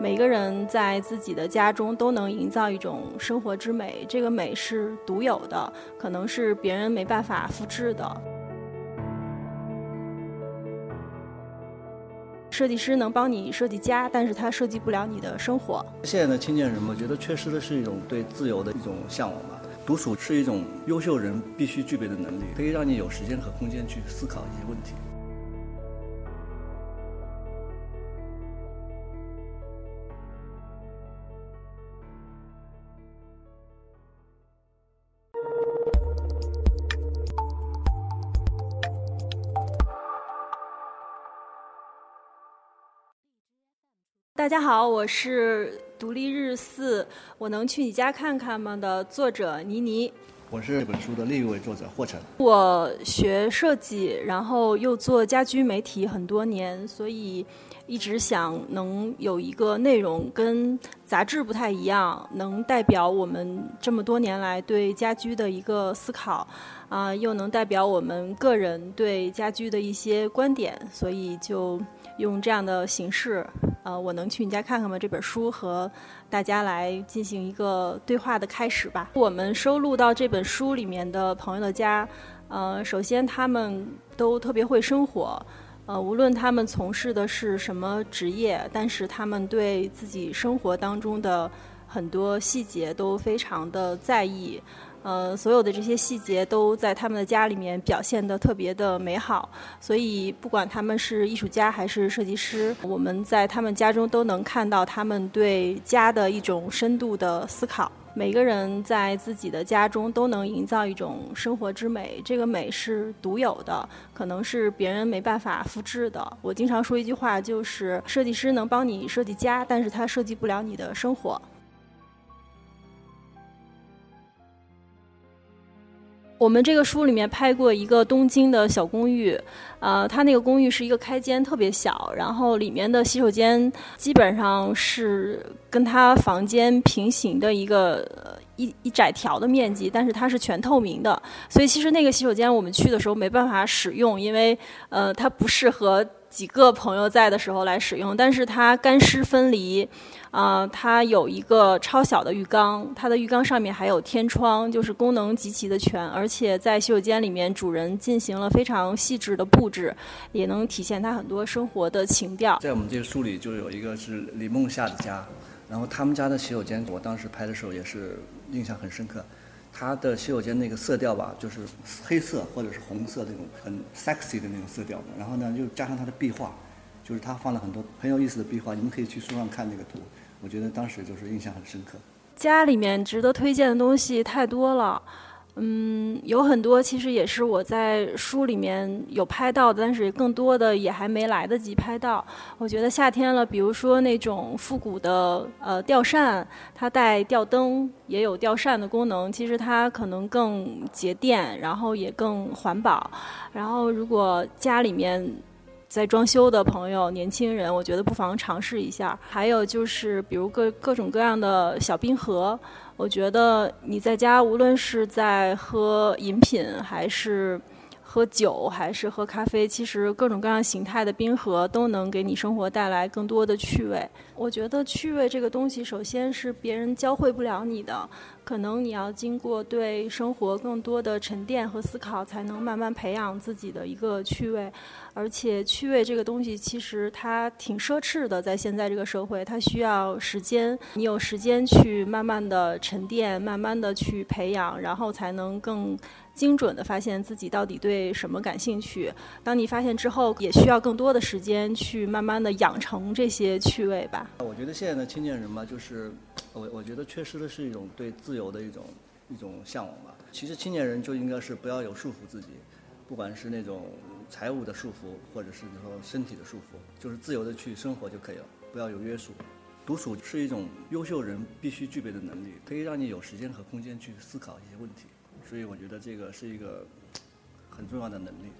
每个人在自己的家中都能营造一种生活之美，这个美是独有的，可能是别人没办法复制的。设计师能帮你设计家，但是他设计不了你的生活。现在的青年人，我觉得缺失的是一种对自由的一种向往吧。独处是一种优秀人必须具备的能力，可以让你有时间和空间去思考一些问题。大家好，我是独立日四，我能去你家看看吗？的作者倪妮。我是这本书的另一位作者霍晨。我学设计，然后又做家居媒体很多年，所以一直想能有一个内容跟杂志不太一样，能代表我们这么多年来对家居的一个思考，啊，又能代表我们个人对家居的一些观点，所以就。用这样的形式，呃，我能去你家看看吗？这本书和大家来进行一个对话的开始吧。我们收录到这本书里面的朋友的家，呃，首先他们都特别会生活，呃，无论他们从事的是什么职业，但是他们对自己生活当中的很多细节都非常的在意。呃，所有的这些细节都在他们的家里面表现得特别的美好，所以不管他们是艺术家还是设计师，我们在他们家中都能看到他们对家的一种深度的思考。每个人在自己的家中都能营造一种生活之美，这个美是独有的，可能是别人没办法复制的。我经常说一句话，就是设计师能帮你设计家，但是他设计不了你的生活。我们这个书里面拍过一个东京的小公寓，呃，它那个公寓是一个开间特别小，然后里面的洗手间基本上是跟它房间平行的一个一一窄条的面积，但是它是全透明的，所以其实那个洗手间我们去的时候没办法使用，因为呃它不适合。几个朋友在的时候来使用，但是它干湿分离，啊，它有一个超小的浴缸，它的浴缸上面还有天窗，就是功能极其的全，而且在洗手间里面，主人进行了非常细致的布置，也能体现他很多生活的情调。在我们这个书里就有一个是李梦夏的家，然后他们家的洗手间，我当时拍的时候也是印象很深刻。他的洗手间那个色调吧，就是黑色或者是红色那种很 sexy 的那种色调。然后呢，又加上他的壁画，就是他放了很多很有意思的壁画。你们可以去书上看那个图，我觉得当时就是印象很深刻。家里面值得推荐的东西太多了。嗯，有很多其实也是我在书里面有拍到的，但是更多的也还没来得及拍到。我觉得夏天了，比如说那种复古的呃吊扇，它带吊灯，也有吊扇的功能。其实它可能更节电，然后也更环保。然后如果家里面在装修的朋友、年轻人，我觉得不妨尝试一下。还有就是比如各各种各样的小冰盒。我觉得你在家，无论是在喝饮品，还是喝酒，还是喝咖啡，其实各种各样形态的冰盒都能给你生活带来更多的趣味。我觉得趣味这个东西，首先是别人教会不了你的。可能你要经过对生活更多的沉淀和思考，才能慢慢培养自己的一个趣味。而且趣味这个东西，其实它挺奢侈的，在现在这个社会，它需要时间。你有时间去慢慢的沉淀，慢慢的去培养，然后才能更精准的发现自己到底对什么感兴趣。当你发现之后，也需要更多的时间去慢慢的养成这些趣味吧。我觉得现在的青年人嘛，就是。我我觉得缺失的是一种对自由的一种一种向往吧。其实青年人就应该是不要有束缚自己，不管是那种财务的束缚，或者是说身体的束缚，就是自由的去生活就可以了，不要有约束。独处是一种优秀人必须具备的能力，可以让你有时间和空间去思考一些问题。所以我觉得这个是一个很重要的能力。